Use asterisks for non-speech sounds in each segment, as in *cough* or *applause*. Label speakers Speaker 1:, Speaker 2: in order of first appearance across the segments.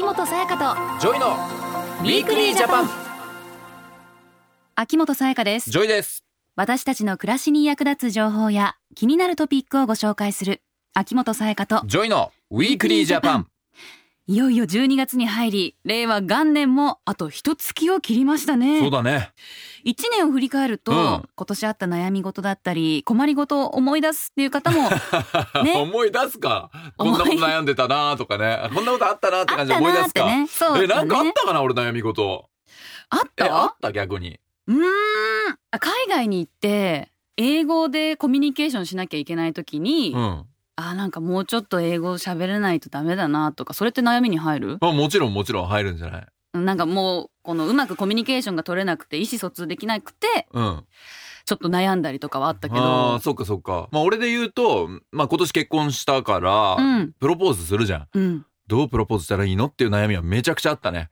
Speaker 1: 秋元才加と
Speaker 2: JOY の
Speaker 1: Weekly Japan。秋元才加です。
Speaker 2: JOY です。
Speaker 1: 私たちの暮らしに役立つ情報や気になるトピックをご紹介する秋元才加と
Speaker 2: ジョイの Weekly Japan。*laughs*
Speaker 1: いよいよ12月に入り令和元年もあと一月を切りましたね。
Speaker 2: そうだね
Speaker 1: 一年を振り返ると、
Speaker 2: うん。
Speaker 1: 今年あった悩み事だったり困りごとを思い出すっていう方も *laughs* ね。
Speaker 2: 思い出すか。こんなこと悩んでたなとかね。こんなことあったなって感じで思い出すか。
Speaker 1: ねそう
Speaker 2: えなんかあっ
Speaker 1: ね
Speaker 2: たかな俺悩み事。
Speaker 1: あっ
Speaker 2: えあ
Speaker 1: た
Speaker 2: った逆に。
Speaker 1: うーん。あ海外に行って英語でコミュニケーションしなきゃいけない時に、
Speaker 2: うん。
Speaker 1: あなんかもうちょっと英語喋れないとダメだなとかそれって悩みに入る？
Speaker 2: まあもちろんもちろん入るんじゃない？
Speaker 1: なんかもうこのうまくコミュニケーションが取れなくて意思疎通できなくて
Speaker 2: うん。
Speaker 1: ちょっと悩んだりとかはあったけ
Speaker 2: あ
Speaker 1: ど
Speaker 2: ーそっかそっか。まあ俺で言うとまあ今年結婚したから、
Speaker 1: うん。
Speaker 2: プロポーズするじゃん。
Speaker 1: うん。
Speaker 2: どうプロポーズしたらいいのっていう悩みはめちゃくちゃあったね。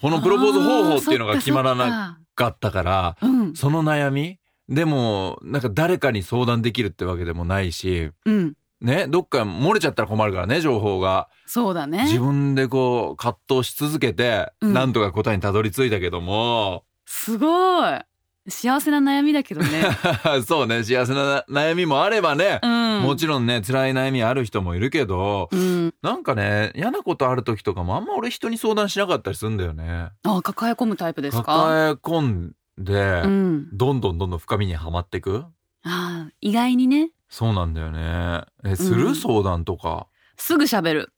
Speaker 2: このプロポーズ方法っていうのが決まらな
Speaker 1: な
Speaker 2: かったから
Speaker 1: うん。
Speaker 2: その悩み。でもなんか誰かに相談できるってわけでもないし
Speaker 1: うん
Speaker 2: ねどっか漏れちゃったら困るからね情報が。
Speaker 1: そうだね。
Speaker 2: 自分でこう葛藤し続けて、
Speaker 1: うん。
Speaker 2: なんとか答えにたどり着いたけども。
Speaker 1: すごい。幸せな悩みだけどね、*laughs*
Speaker 2: そうね幸せな悩みもあればね、
Speaker 1: うん、
Speaker 2: もちろんね辛い悩みある人もいるけど
Speaker 1: うん、
Speaker 2: なんかね嫌なことある時とかもあんま俺人に相談しなかったりするんだよね。
Speaker 1: あ抱え込むタイプですか？
Speaker 2: 抱え込んで、
Speaker 1: うん。
Speaker 2: どんどんどんどん深みにはまっていく。
Speaker 1: あー意外にね
Speaker 2: そうなんだよね。えする、
Speaker 1: うん
Speaker 2: 相談とか、
Speaker 1: すぐ喋る。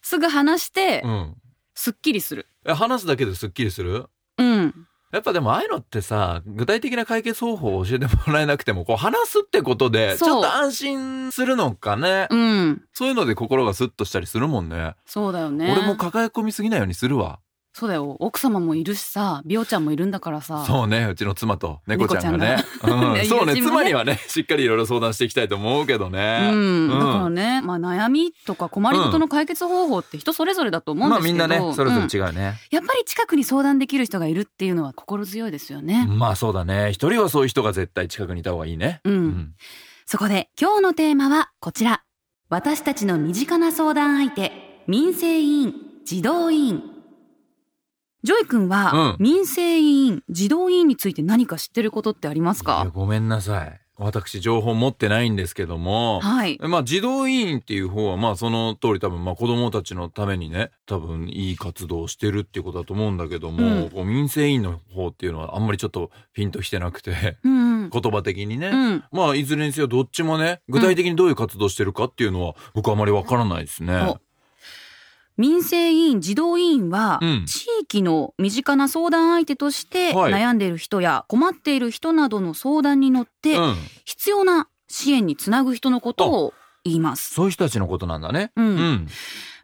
Speaker 1: すぐ話して、
Speaker 2: うん、
Speaker 1: すっきりする。
Speaker 2: え話すだけですっきりする？
Speaker 1: うん。
Speaker 2: やっぱでもああいうのってさ具体的な解決方法を教えてもらえなくてもこう話すってことでち
Speaker 1: そう。
Speaker 2: ょっと安心するのかね？
Speaker 1: うん。
Speaker 2: そういうので心がスッとしたりするもんね。
Speaker 1: そうだよね。
Speaker 2: 俺も抱え込みすぎないようにするわ
Speaker 1: そうだよ。奥様もいるしさ美桜ちゃんもいるんだからさ。
Speaker 2: そうね。うちの妻と猫ちゃんがね。うん、そうね。
Speaker 1: ね。
Speaker 2: 妻にはねしっかりいろいろ相談していきたいと思うけどね。
Speaker 1: うん、だ
Speaker 2: うん。
Speaker 1: からね、まあ、悩みとか困りごとの解決方法って人それぞれだと思うん
Speaker 2: まあ
Speaker 1: ですけど、
Speaker 2: みんなねそれぞれ
Speaker 1: うん
Speaker 2: 違うね、
Speaker 1: やっぱり近くに相談できる人がいるっていうのは心強いですよね。
Speaker 2: まあそうだね。一人はそういう人が絶対近くにいた方がいいね。
Speaker 1: うん、
Speaker 2: うん。
Speaker 1: そこで今日のテーマはこちら。私たちの身近な相談相手、民生委員、児童委員。 JOY 君は、
Speaker 2: うん
Speaker 1: 民生委員、児童委員について何か知ってることってあります
Speaker 2: いや
Speaker 1: か
Speaker 2: ごめんなさい私情報持ってないんですけども
Speaker 1: はい。
Speaker 2: まあ児童委員っていう方はまあその通り多分まあ子供たちのためにね多分いい活動をしてるっていうことだと思うんだけども、
Speaker 1: うん
Speaker 2: こう民生委員の方っていうのはあんまりちょっとピンときてなくて
Speaker 1: うんうん。
Speaker 2: 言葉的にね、
Speaker 1: うん。
Speaker 2: まあいずれにせよどっちもね具体的にどういう活動してるかっていうのは僕はあまりわからないですね。
Speaker 1: お民生委員児童委員は、
Speaker 2: うん。
Speaker 1: 地域の身近な相談相手として
Speaker 2: はい。
Speaker 1: 悩んでいる人や困っている人などの相談に乗って、
Speaker 2: うん、
Speaker 1: 必要な支援につなぐ人のことを言います。
Speaker 2: そういう人たちのことなんだね。
Speaker 1: うん。
Speaker 2: うん、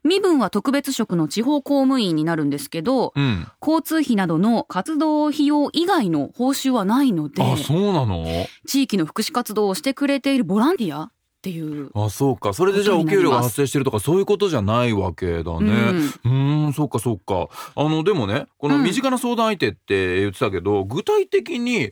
Speaker 1: 身分は特別職の地方公務員になるんですけど、
Speaker 2: うん、
Speaker 1: 交通費などの活動費用以外の報酬はないので
Speaker 2: あそうなの？
Speaker 1: 地域の福祉活動をしてくれているボランティアっていう。
Speaker 2: あそうかそれでじゃあお給料が発生してるとかそういうことじゃないわけだ
Speaker 1: うん
Speaker 2: ね。うーん、そっかそっか。あの、でもね、この
Speaker 1: うん
Speaker 2: 身近な相談相手って言ってたけど、具体的に、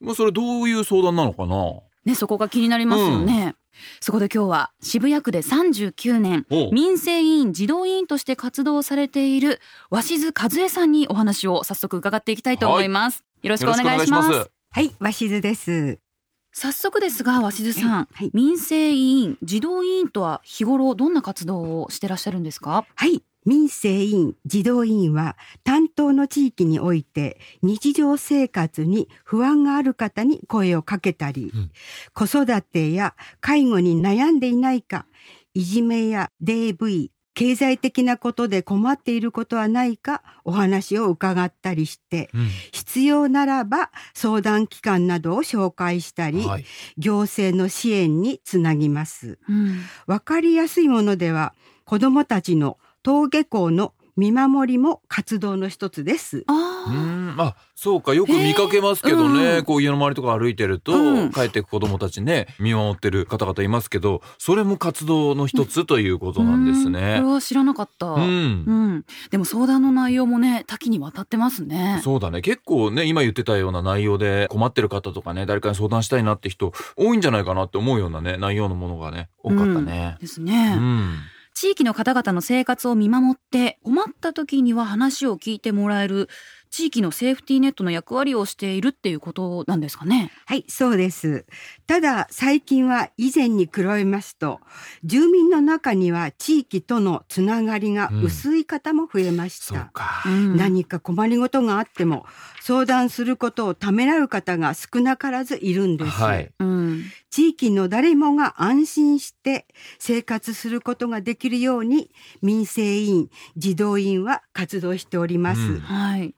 Speaker 2: まあ、それどういう相談なのかな？
Speaker 1: ね、そこが気になりますよね。そこで今日は渋谷区で39年民生委員児童委員として活動されている鷲津和恵さんにお話を早速伺っていきたいと思います。よろしくお願いします。
Speaker 3: はい、鷲津です。
Speaker 1: 早速ですが鷲津さん、
Speaker 3: はい。
Speaker 1: 民生委員児童委員とは日頃どんな活動をしてらっしゃるんですか？
Speaker 3: はい、民生委員、児童委員は担当の地域において日常生活に不安がある方に声をかけたり、
Speaker 2: うん。
Speaker 3: 子育てや介護に悩んでいないか、いじめや DV、経済的なことで困っていることはないかお話を伺ったりして、
Speaker 2: うん
Speaker 3: 必要ならば相談機関などを紹介したり、
Speaker 2: はい。
Speaker 3: 行政の支援につなぎます。
Speaker 1: うん
Speaker 3: わかりやすいものでは子どもたちの登下校の見守りも活動の一つです。
Speaker 2: う
Speaker 1: あ
Speaker 2: あそうかよく見かけますけどね、
Speaker 1: うん
Speaker 2: こう家の周りとか歩いてると、
Speaker 1: うん
Speaker 2: 帰ってく子供たちね見守ってる方々いますけどそれも活動の一つというこ
Speaker 1: あ
Speaker 2: となんです
Speaker 1: うんこれ
Speaker 2: ね。
Speaker 1: は知らなかった。
Speaker 2: う
Speaker 1: うん
Speaker 2: ん、
Speaker 1: でも相談の内容もね多岐にわたってますね。
Speaker 2: そうだね結構ね今言ってたような内容で困ってる方とかね誰かに相談したいなって人多いんじゃないかなって思うようなね内容のものがね多かったね。
Speaker 1: ですね。
Speaker 2: うん
Speaker 1: 地域の方々の生活を見守って困った時には話を聞いてもらえる地域のセーフティーネットの役割をしているっていうことなんですかね？
Speaker 3: はい、そうです。ただ最近は以前に比べますと、住民の中には地域とのつながりが薄い方も増えました。
Speaker 2: そう
Speaker 1: ん
Speaker 3: 何か困りごとがあっても相談することをためらう方が少なからずいるんです。
Speaker 2: はい。
Speaker 1: うん
Speaker 3: 地域の誰もが安心して生活することができるように民生委員、児童委員は活動しております。
Speaker 2: うん
Speaker 1: はい。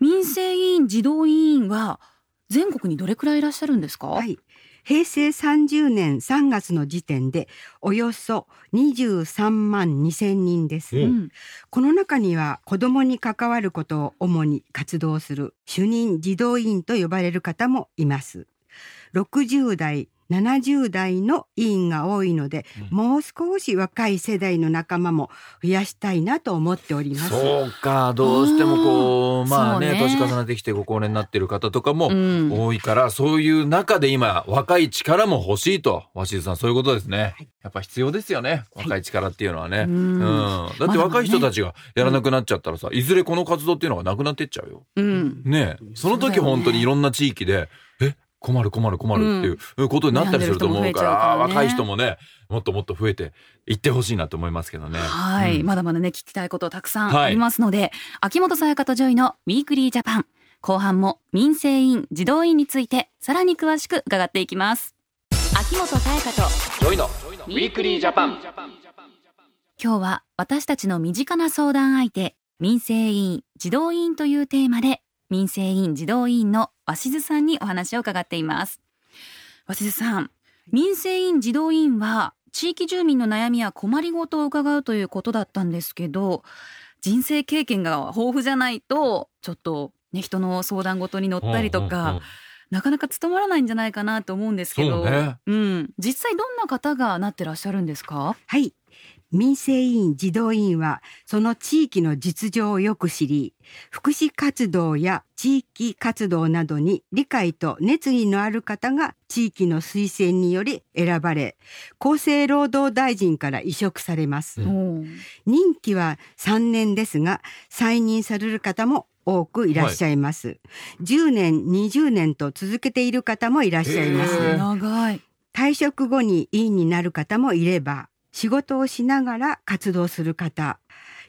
Speaker 1: 民生委員児童委員は全国にどれくらいいらっしゃるんですか？
Speaker 3: はい。平成30年3月の時点でおよそ23万2千人です。
Speaker 2: う
Speaker 1: うん。
Speaker 3: この中には子どもに関わることを主に活動する主任児童委員と呼ばれる方もいます。60代、70代の委員が多いので、もう少し若い世代の仲間も増やしたいなと思っております。
Speaker 2: そうか、どうしてもこう、まあね、
Speaker 1: ね
Speaker 2: 年重ねてきてご高齢になってる方とかも
Speaker 1: うん
Speaker 2: 多いから、そういう中で今、若い力も欲しいと。鷲津さん、そういうことですね。やっぱ必要ですよね。若い力っていうのはね。
Speaker 1: う
Speaker 2: うんん。だって若い人たちがやらなくなっちゃったらさ、いずれこの活動っていうのがなくなってっちゃうよ。
Speaker 1: うん。
Speaker 2: ねえその時本当にいろんな地域で、え、困る困る困るっていうことになったりすると思うから、
Speaker 1: からね。
Speaker 2: 若い人もね、もっともっと増えていってほしいなと思いますけどね。
Speaker 1: はい、
Speaker 2: うん。
Speaker 1: まだまだね聞きたいことたくさん
Speaker 2: はい。
Speaker 1: ありますので、秋元才加と JOY の Weekly Japan。後半も民生委員児童委員についてさらに詳しく伺っていきます。秋元才加と
Speaker 2: JOY の Weekly Japan。
Speaker 1: 今日は私たちの身近な相談相手民生委員児童委員というテーマで民生委員児童委員の鷲津さんにお話を伺っています。鷲津さん民生委員児童委員は地域住民の悩みや困りごとを伺うということだったんですけど人生経験が豊富じゃないとちょっとね人の相談ごとに乗ったりとか、
Speaker 2: うんうんうん。
Speaker 1: なかなか務まらないんじゃないかなと思うんですけど。
Speaker 2: そうね。
Speaker 1: うん、実際どんな方がなってらっしゃるんですか？
Speaker 3: はい。民生委員児童委員はその地域の実情をよく知り福祉活動や地域活動などに理解と熱意のある方が地域の推薦により選ばれ厚生労働大臣から委嘱されます、
Speaker 2: うん。
Speaker 3: 任期は3年ですが再任される方も多くいらっしゃいます、10年20年と続けている方もいらっしゃいます、
Speaker 2: へー。
Speaker 1: 長い。
Speaker 3: 退職後に委員になる方もいれば仕事をしながら活動する方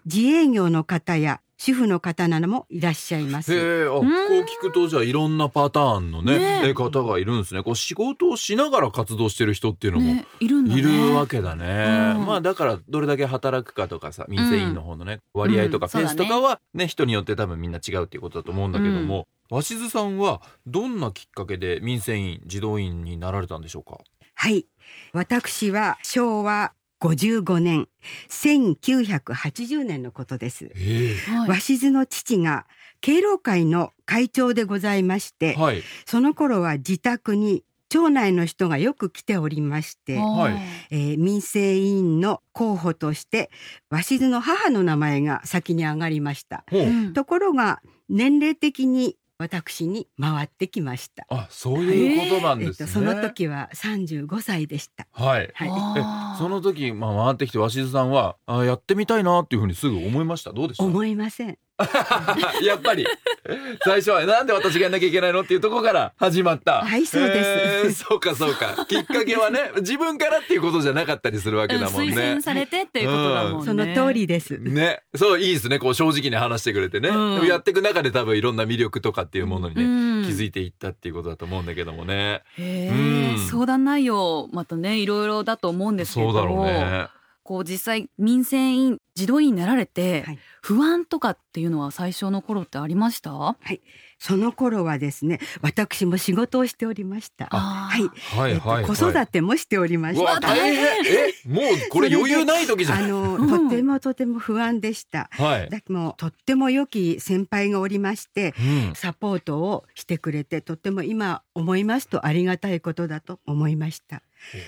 Speaker 3: 自営業の方や主婦の方などもいらっしゃいます。
Speaker 2: へえ、あ、こう聞くとじゃあいろんなパターンのね、
Speaker 1: ねえ
Speaker 2: え方がいるんですね。こう仕事をしながら活動してる人っていうのも
Speaker 1: ねいるんだね
Speaker 2: いるわけだね。
Speaker 1: うん
Speaker 2: まあだからどれだけ働くかとかさ、民生委員の方のね、割合とか
Speaker 1: うん
Speaker 2: ペースとかはね、人によって多分みんな違うっていうことだと思うんだけども、鷲津さんはどんなきっかけで民生委員、児童委員になられたんでしょうか？
Speaker 3: はい。私は昭和55年、1980年のことです。鷲津の父が敬老会の会長でございまして、
Speaker 2: はい。
Speaker 3: その頃は自宅に町内の人がよく来ておりまして、
Speaker 2: はい
Speaker 3: えー民生委員の候補として鷲津の母の名前が先に上がりました。ところが年齢的に私に回ってきました。
Speaker 2: あ、そういうことなんですね。
Speaker 3: えっと、その時は35歳でした。
Speaker 2: はい。
Speaker 3: はい。
Speaker 2: その時、まあ、回ってきて鷲津さんはあやってみたいなっていうふうにすぐ思いました？どうでした？
Speaker 3: 思いません。
Speaker 2: やっぱり。最初はなんで私がやんなきゃいけないのっていうところから始まった。
Speaker 3: はいそうです。
Speaker 2: えーそうかそうか。きっかけはね自分からっていうことじゃなかったりするわけだもん
Speaker 1: 推
Speaker 2: ね
Speaker 1: 薦されてっていうことだもんね。
Speaker 3: その通りです。
Speaker 2: ね。そういいですね。こう正直に話してくれてね、
Speaker 1: うん。
Speaker 2: やっていく中で多分いろんな魅力とかっていうものにね、
Speaker 1: うん。
Speaker 2: 気づいていったっていうことだと思うんだけどもね。
Speaker 1: へ
Speaker 2: うん。
Speaker 1: ー相談内容またねいろいろだと思うんですけど
Speaker 2: そうだろうね
Speaker 1: こう実際民生委員児童委員になられて、
Speaker 3: はい
Speaker 1: 不安とかっていうのは最初の頃ってありました？
Speaker 3: その頃はですね、私も仕事をしておりました。はい。えっと
Speaker 2: はいはい、はい、
Speaker 3: 子育てもしておりまし
Speaker 2: うわ
Speaker 3: た。
Speaker 2: 大変えもうこれ余裕ない時じゃん
Speaker 3: あの、
Speaker 1: うん
Speaker 3: とてもとても不安でした。
Speaker 2: はい、
Speaker 3: だけどとっても良き先輩がおりまして、
Speaker 2: うん
Speaker 3: サポートをしてくれてとっても今思いますとありがたいことだと思いました。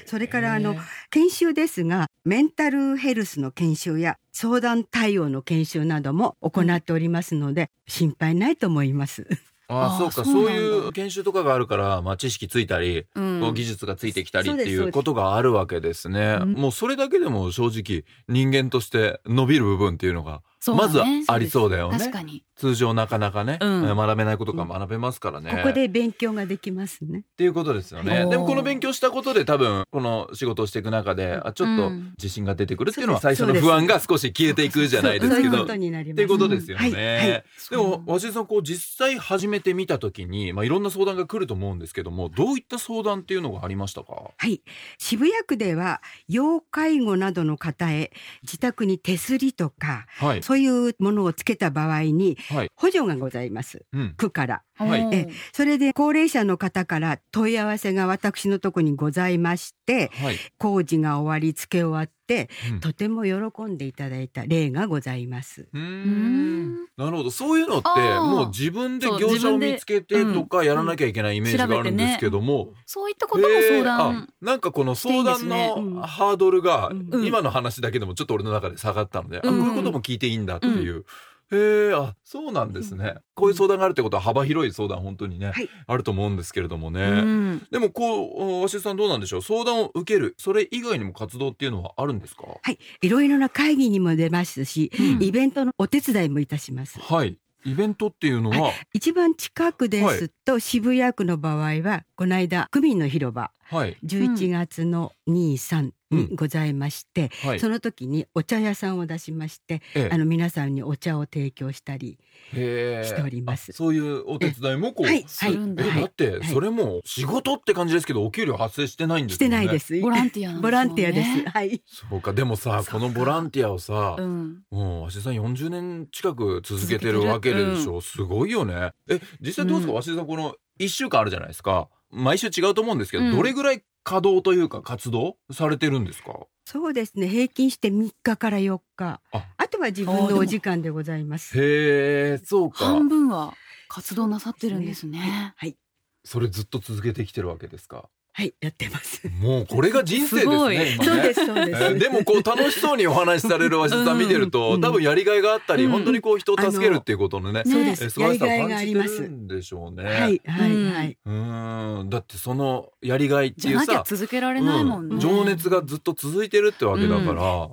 Speaker 3: それからあの研修ですがメンタルヘルスの研修や相談対応の研修なども行っておりますので、心配ないと思います。
Speaker 2: ああそうか。
Speaker 1: そう
Speaker 2: いう研修とかがあるから、まあ、知識ついたり、
Speaker 1: うん。
Speaker 2: こう技術がついてきたりってい
Speaker 3: そ
Speaker 2: うことがあるわけですね。
Speaker 3: うん。
Speaker 2: もうそれだけでも正直人間として伸びる部分っていうのがまずはありそうだよね。
Speaker 1: 確かに。
Speaker 2: 通常なかなかね、
Speaker 1: うん。
Speaker 2: えー学べないことが学べますからね。
Speaker 3: ここで勉強ができますね。
Speaker 2: っていうことですよね。でもこの勉強したことで多分この仕事をしていく中であちょっと
Speaker 1: うん。
Speaker 2: 自信が出てくるっていうのは最初の不安が少し消えていくじゃないですけど。っていうことですよね。
Speaker 3: はいはい。
Speaker 2: でも鷲井さんこう実際始めてみた時に、まあ、いろんな相談が来ると思うんですけどもどういった相談っていうのがありましたか？
Speaker 3: はい、渋谷区では要介護などの方へ自宅に手すりとか
Speaker 2: はい、
Speaker 3: そういうものをつけた場合に
Speaker 2: はい。
Speaker 3: 補助がございます。
Speaker 2: うん、
Speaker 3: 区から
Speaker 2: はい。
Speaker 3: えそれで高齢者の方から問い合わせが私のとこにございまして
Speaker 2: はい、
Speaker 3: 工事が終わり付け終わって
Speaker 2: うん。
Speaker 3: とても喜んでいただいた例がございます。
Speaker 2: うー
Speaker 1: うん。ん
Speaker 2: なるほど。そういうのってもう自分で業者を見つけてとかやらなきゃいけないイメージがあるんですけども、
Speaker 1: そういったことも相談
Speaker 2: あなんかこの相談のハードルが
Speaker 3: うん。
Speaker 2: 今の話だけでもちょっと俺の中で下がったので、
Speaker 1: うん。
Speaker 2: あこういうことも聞いていいんだっていう。へえあそうなんですね、こういう相談があるってことは幅広い相談本当にね、
Speaker 3: はい。
Speaker 2: あると思うんですけれどもね、
Speaker 1: うん。
Speaker 2: でもこう鷲井さんどうなんでしょう？相談を受ける。それ以外にも活動っていうのはあるんですか？
Speaker 3: はい、いろいろな会議にも出ますし、
Speaker 1: うん。
Speaker 3: イベントのお手伝いもいたします。
Speaker 2: はい。イベントっていうのは？
Speaker 3: 一番近くですと、渋谷区の場合はこの間区民の広場。
Speaker 2: はい。
Speaker 3: 11月の2、3にございまして、
Speaker 2: はい。
Speaker 3: その時にお茶屋さんを出しまして、
Speaker 2: ええ。
Speaker 3: あの皆さんにお茶を提供したりしております。
Speaker 2: あそういうお手伝いもこう、
Speaker 3: はい
Speaker 1: するんだ。
Speaker 2: えだって
Speaker 3: はい。
Speaker 2: それも仕事って感じですけどお給料発生してないんですよね。
Speaker 3: してないです。*laughs*
Speaker 1: ボランティアね。
Speaker 3: ボランティアです。はい。
Speaker 2: そうかでもさこのボランティアをさ、
Speaker 1: うん。
Speaker 2: もう鷲井さん40年近く続けてるわけでしょ、すごいよね。え実際どうですか、
Speaker 1: うん。
Speaker 2: さんこの1週間あるじゃないですか。毎週違うと思うんですけど、
Speaker 1: うん。
Speaker 2: どれぐらい稼働というか活動されてるんですか？
Speaker 3: そうですね。平均して3日から4日。
Speaker 2: あ
Speaker 3: あとは自分のお時間でございます。
Speaker 2: へえそうか
Speaker 1: 半分は活動なさってるんですね。
Speaker 3: はい。
Speaker 2: それずっと続けてきてるわけですか？
Speaker 3: はい、やってます。
Speaker 2: もうこれが人生です
Speaker 1: すごい
Speaker 2: ね
Speaker 3: そうです、そうです。
Speaker 2: えーでもこう楽しそうにお話しされる鷲井さん見てると、
Speaker 3: うん
Speaker 2: 多分やりがいがあったり、
Speaker 1: うん
Speaker 2: 本当にこう人を助けるっていうことのね、
Speaker 3: そうで
Speaker 2: えー
Speaker 3: す。
Speaker 2: 素晴らしさを
Speaker 3: やりがいがあ
Speaker 2: 感じて
Speaker 3: ります。
Speaker 2: るんでしょうね。
Speaker 3: はい、はい、
Speaker 1: うん
Speaker 3: はい。
Speaker 2: うーんだってそのやりがいって
Speaker 1: じゃなきゃ
Speaker 2: いうさ、
Speaker 1: 続けられないもんね。
Speaker 2: うん情熱がずっと続いてるってわけだから、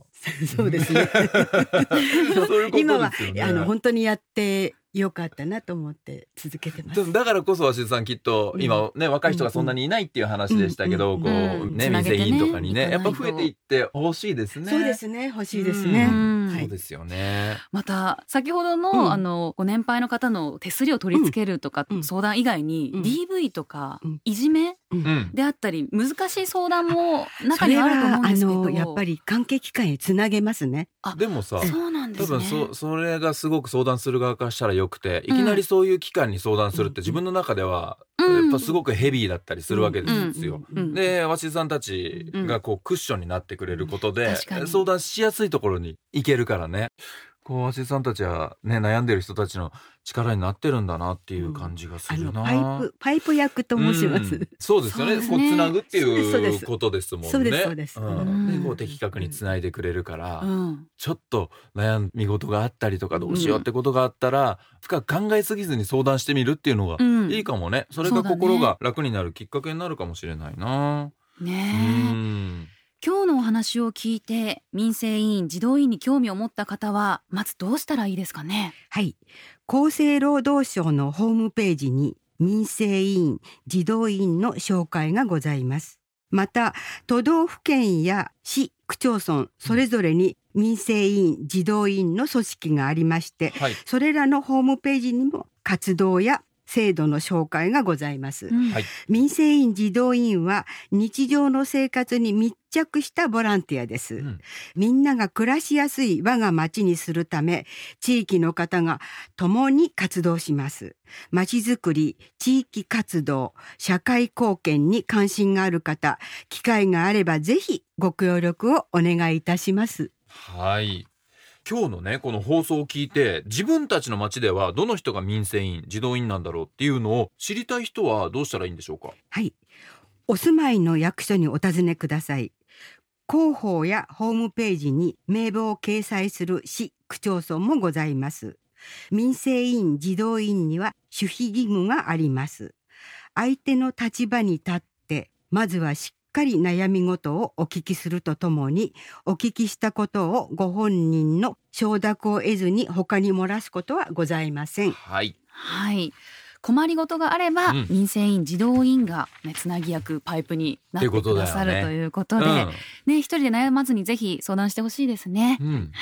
Speaker 3: そうですね。*laughs*
Speaker 2: そういうこと
Speaker 3: 今は。あの本当にやってよかったなと思って続けてます。
Speaker 2: だからこそ鷲津さんきっと
Speaker 3: うん
Speaker 2: 今ね若い人がそんなにいないっていう話でしたけど、
Speaker 3: うん
Speaker 2: こう
Speaker 1: うん
Speaker 2: ね店員とかにねやっぱ増えていってほしいですね。
Speaker 3: そうですね。欲しいですね。
Speaker 2: そうですよね。
Speaker 1: また先ほどの、
Speaker 3: うん
Speaker 1: あのご年配の方の手すりを取り付けるとか、
Speaker 3: うん
Speaker 1: 相談以外に、
Speaker 3: うん
Speaker 1: DV とか、
Speaker 3: うん
Speaker 1: いじめ
Speaker 2: うん。
Speaker 1: であったり難しい相談も中にはあると思うん
Speaker 3: はあ
Speaker 1: ですけど。
Speaker 3: のやっぱり関係機関へつなげますね。
Speaker 2: でもさ
Speaker 1: そうなんですね。
Speaker 2: 多分そそれがすごく相談する側からしたらよくていきなりそういう機関に相談するって自分の中では
Speaker 1: うん。
Speaker 2: やっぱすごくヘビーだったりするわけですよ。
Speaker 1: うん。うん。
Speaker 2: で鷲井さんたちがこうクッションになってくれることで相談しやすいところに行けるからねこう鷲井さんたちはね悩んでる人たちの力になってるんだなっていう感じがするな。
Speaker 3: パイプパイプ役と申します。
Speaker 2: うんそうですよね。
Speaker 1: ね
Speaker 2: こうつなぐっていうことですもんね。
Speaker 3: そうですそうです
Speaker 2: ん
Speaker 1: うん
Speaker 2: でこう的確につないでくれるから、
Speaker 1: うん
Speaker 2: ちょっと悩み事があったりとかどうしようってことがあったら、深く考えすぎずに相談してみるっていうのが
Speaker 1: うん
Speaker 2: いいかもね。それが心が楽になるきっかけになるかもしれないな。う
Speaker 1: ねえ
Speaker 2: ん。
Speaker 1: 今日のお話を聞いて民生委員児童委員に興味を持った方はまずどうしたらいいですかね？
Speaker 3: はい。厚生労働省のホームページに民生委員、児童委員の紹介がございます。また、都道府県や市、区町村、それぞれに民生委員、児童委員の組織がありまして、
Speaker 2: はい。
Speaker 3: それらのホームページにも活動や制度の紹介がございます。
Speaker 1: うん
Speaker 2: はい
Speaker 3: 民生委員児童委員は日常の生活に密着したボランティアです。
Speaker 2: うん
Speaker 3: みんなが暮らしやすい我が町にするため、地域の方が共に活動します。町づくり、地域活動、社会貢献に関心がある方、機会があればぜひご協力をお願いいたします。
Speaker 2: はい。今日のねこの放送を聞いて自分たちの町ではどの人が民生委員児童委員なんだろうっていうのを知りたい人はどうしたらいいんでしょうか？
Speaker 3: はい。お住まいの役所にお尋ねください。広報やホームページに名簿を掲載する市区町村もございます。民生委員児童委員には守秘義務があります相手の立場に立ってまずはしっかり悩み事をお聞きするとともにお聞きしたことをご本人の承諾を得ずに他に漏らすことはございません。
Speaker 2: はい。
Speaker 1: はい。困りごとがあれば、
Speaker 2: うん。
Speaker 1: 民生委員児童委員が、ね、つなぎ役パイプになってくださる
Speaker 2: と
Speaker 1: いうことでね。一人で悩まずにぜひ相談してほしいですね、
Speaker 2: うん、うん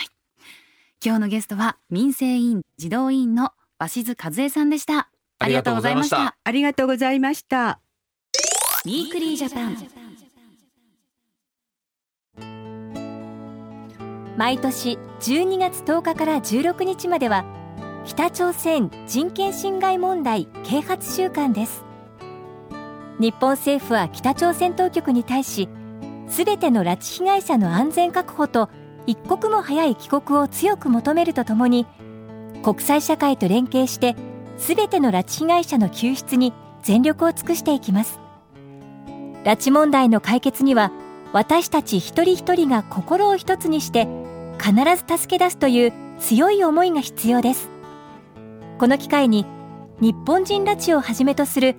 Speaker 1: 今日のゲストは民生委員児童委員の鷲津和恵さんでした。ありがとうございました。
Speaker 2: ありがとうございました。
Speaker 3: ありがとうございました。
Speaker 1: Weekly Japan
Speaker 4: 毎年12月10日から16日までは北朝鮮人権侵害問題啓発週間です。日本政府は北朝鮮当局に対しすべての拉致被害者の安全確保と一刻も早い帰国を強く求めるとともに国際社会と連携してすべての拉致被害者の救出に全力を尽くしていきます。拉致問題の解決には私たち一人一人が心を一つにして必ず助け出すという強い思いが必要です。この機会に日本人拉致をはじめとする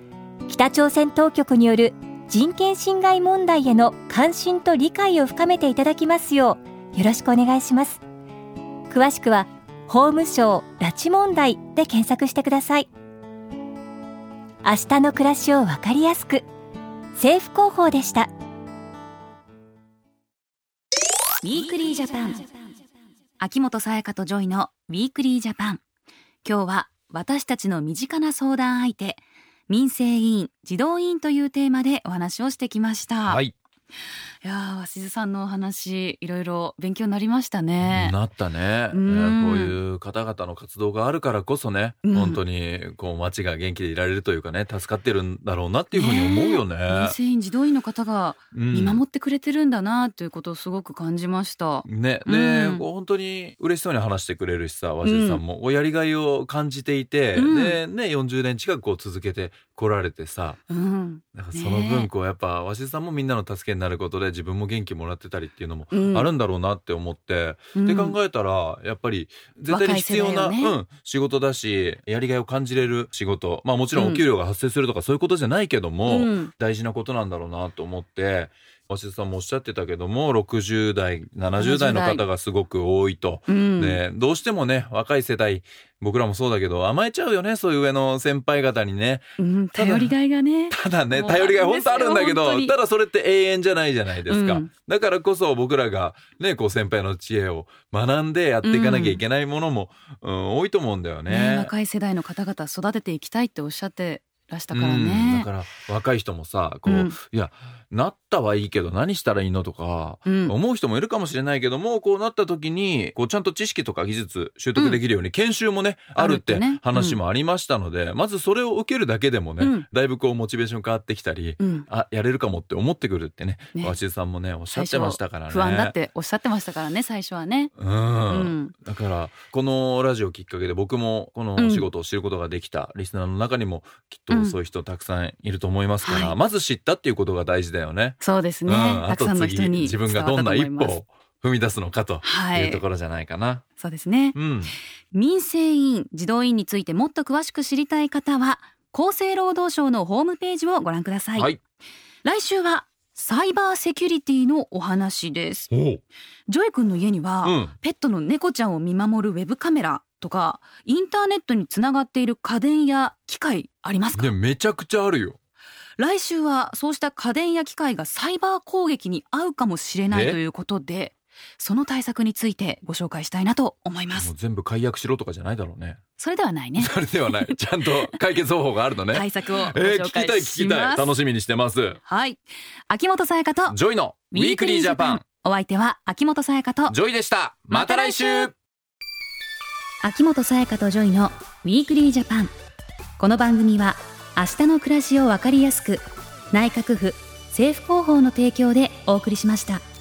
Speaker 4: 北朝鮮当局による人権侵害問題への関心と理解を深めていただきますようよろしくお願いします。詳しくは法務省拉致問題で検索してください。明日の暮らしをわかりやすく。政府広報でした。
Speaker 1: Weekly Japan。秋元才加と JOY の Weekly Japan。今日は私たちの身近な相談相手民生委員児童委員というテーマでお話をしてきました、、
Speaker 2: はい。い
Speaker 1: やー鷲津さんのお話いろいろ勉強になりましたね。
Speaker 2: なったね、
Speaker 1: うん。
Speaker 2: えーこういう方々の活動があるからこそね、
Speaker 1: うん。
Speaker 2: 本当にこう街が元気でいられるというかね助かってるんだろうなっていうふうに思うよね。
Speaker 1: 民生委員児童委員の方が
Speaker 2: うん。
Speaker 1: 見守ってくれてるんだなということをすごく感じました、
Speaker 2: ね、
Speaker 1: う
Speaker 2: で、
Speaker 1: ん。
Speaker 2: こう本当に嬉しそうに話してくれるしさ、和志さんも、やりがいを感じていて、
Speaker 1: うん。
Speaker 2: で、ね、40年近くこう続けてこられてさ、
Speaker 1: うん。
Speaker 2: その
Speaker 1: ね。
Speaker 2: 分こうやっぱ和志さんもみんなの助けになることで自分も元気もらってたりっていうのも
Speaker 1: うん。
Speaker 2: あるんだろうなって思って、
Speaker 1: うん。
Speaker 2: で考えたらやっぱり絶対に必要な、
Speaker 1: ね
Speaker 2: うん、仕事だしやりがいを感じれる仕事まあもちろんお給料が発生するとかそういうことじゃないけども、
Speaker 1: うん。
Speaker 2: 大事なことなんだろうなと思って鷲津さんもおっしゃってたけども60代70代の方がすごく多いと。
Speaker 1: うん。
Speaker 2: ね、どうしてもね若い世代僕らもそうだけど甘えちゃうよねそういう上の先輩方にね。
Speaker 1: うん、頼りがいがね。
Speaker 2: ただね頼りがい本当あるんだけどただそれって永遠じゃないじゃないですか、
Speaker 1: うん。
Speaker 2: だからこそ僕らがねこう先輩の知恵を学んでやっていかなきゃいけないものも、うん多いと思うんだよね。
Speaker 1: ね若い世代の方々育てていきたいっておっしゃってらしたから
Speaker 2: うん
Speaker 1: ね
Speaker 2: だ。から若い人もさこう、
Speaker 1: うん。
Speaker 2: いやなったはいいけど何したらいいのとか、
Speaker 1: うん。
Speaker 2: 思う人もいるかもしれないけどもこうなった時にこうちゃんと知識とか技術習得できるように研修もね、あるって話もありましたので、まずそれを受けるだけでもね、
Speaker 1: うん。
Speaker 2: だいぶこうモチベーション変わってきたり、
Speaker 1: うん、
Speaker 2: あやれるかもって思ってくるってね
Speaker 1: ね。
Speaker 2: 鷲津さんもねおっしゃってましたからね。
Speaker 1: 不安だっておっしゃってましたからね最初はね。
Speaker 2: うん。
Speaker 1: うん。
Speaker 2: だからこのラジオきっかけで僕もこのお仕事を知ることができたリスナーの中にもきっとそういう人たくさんいると思いますから、
Speaker 1: はい。
Speaker 2: まず知ったっていうことが大事だよね。
Speaker 1: そうですね、
Speaker 2: うん、
Speaker 1: たくさんの人に
Speaker 2: 次自分がどんな一歩を踏み出すのかと
Speaker 1: はい
Speaker 2: いうところじゃないかな。
Speaker 1: そうですね
Speaker 2: うん、
Speaker 1: 民生委員児童委員についてもっと詳しく知りたい方は厚生労働省のホームページをご覧ください、
Speaker 2: はい。
Speaker 1: 来週はサイバーセキュリティのお話です JOY 君の家には、
Speaker 2: うん。
Speaker 1: ペットの猫ちゃんを見守るウェブカメラとかインターネットにつながっている家電や機械ありますか？
Speaker 2: でめちゃくちゃあるよ。
Speaker 1: 来週はそうした家電や機械がサイバー攻撃に遭うかもしれない
Speaker 2: え？
Speaker 1: ということでその対策についてご紹介したいなと思います
Speaker 2: 全部解約しろとかじゃないだろうね。
Speaker 1: それではないね *laughs*
Speaker 2: それではない。ちゃんと解決方法があるのね。
Speaker 1: 対策をご
Speaker 2: えー、
Speaker 1: 紹
Speaker 2: 聞きたい
Speaker 1: 介
Speaker 2: 聞きたい。楽しみにしてます。
Speaker 1: はい秋元才加と
Speaker 2: JOY の Weekly Japan。
Speaker 1: お相手は秋元才加と
Speaker 2: ジョイでした。また来週
Speaker 1: 秋元才加と JOY の Weekly Japan この番組は明日の暮らしをわかりやすく内閣府政府広報の提供でお送りしました。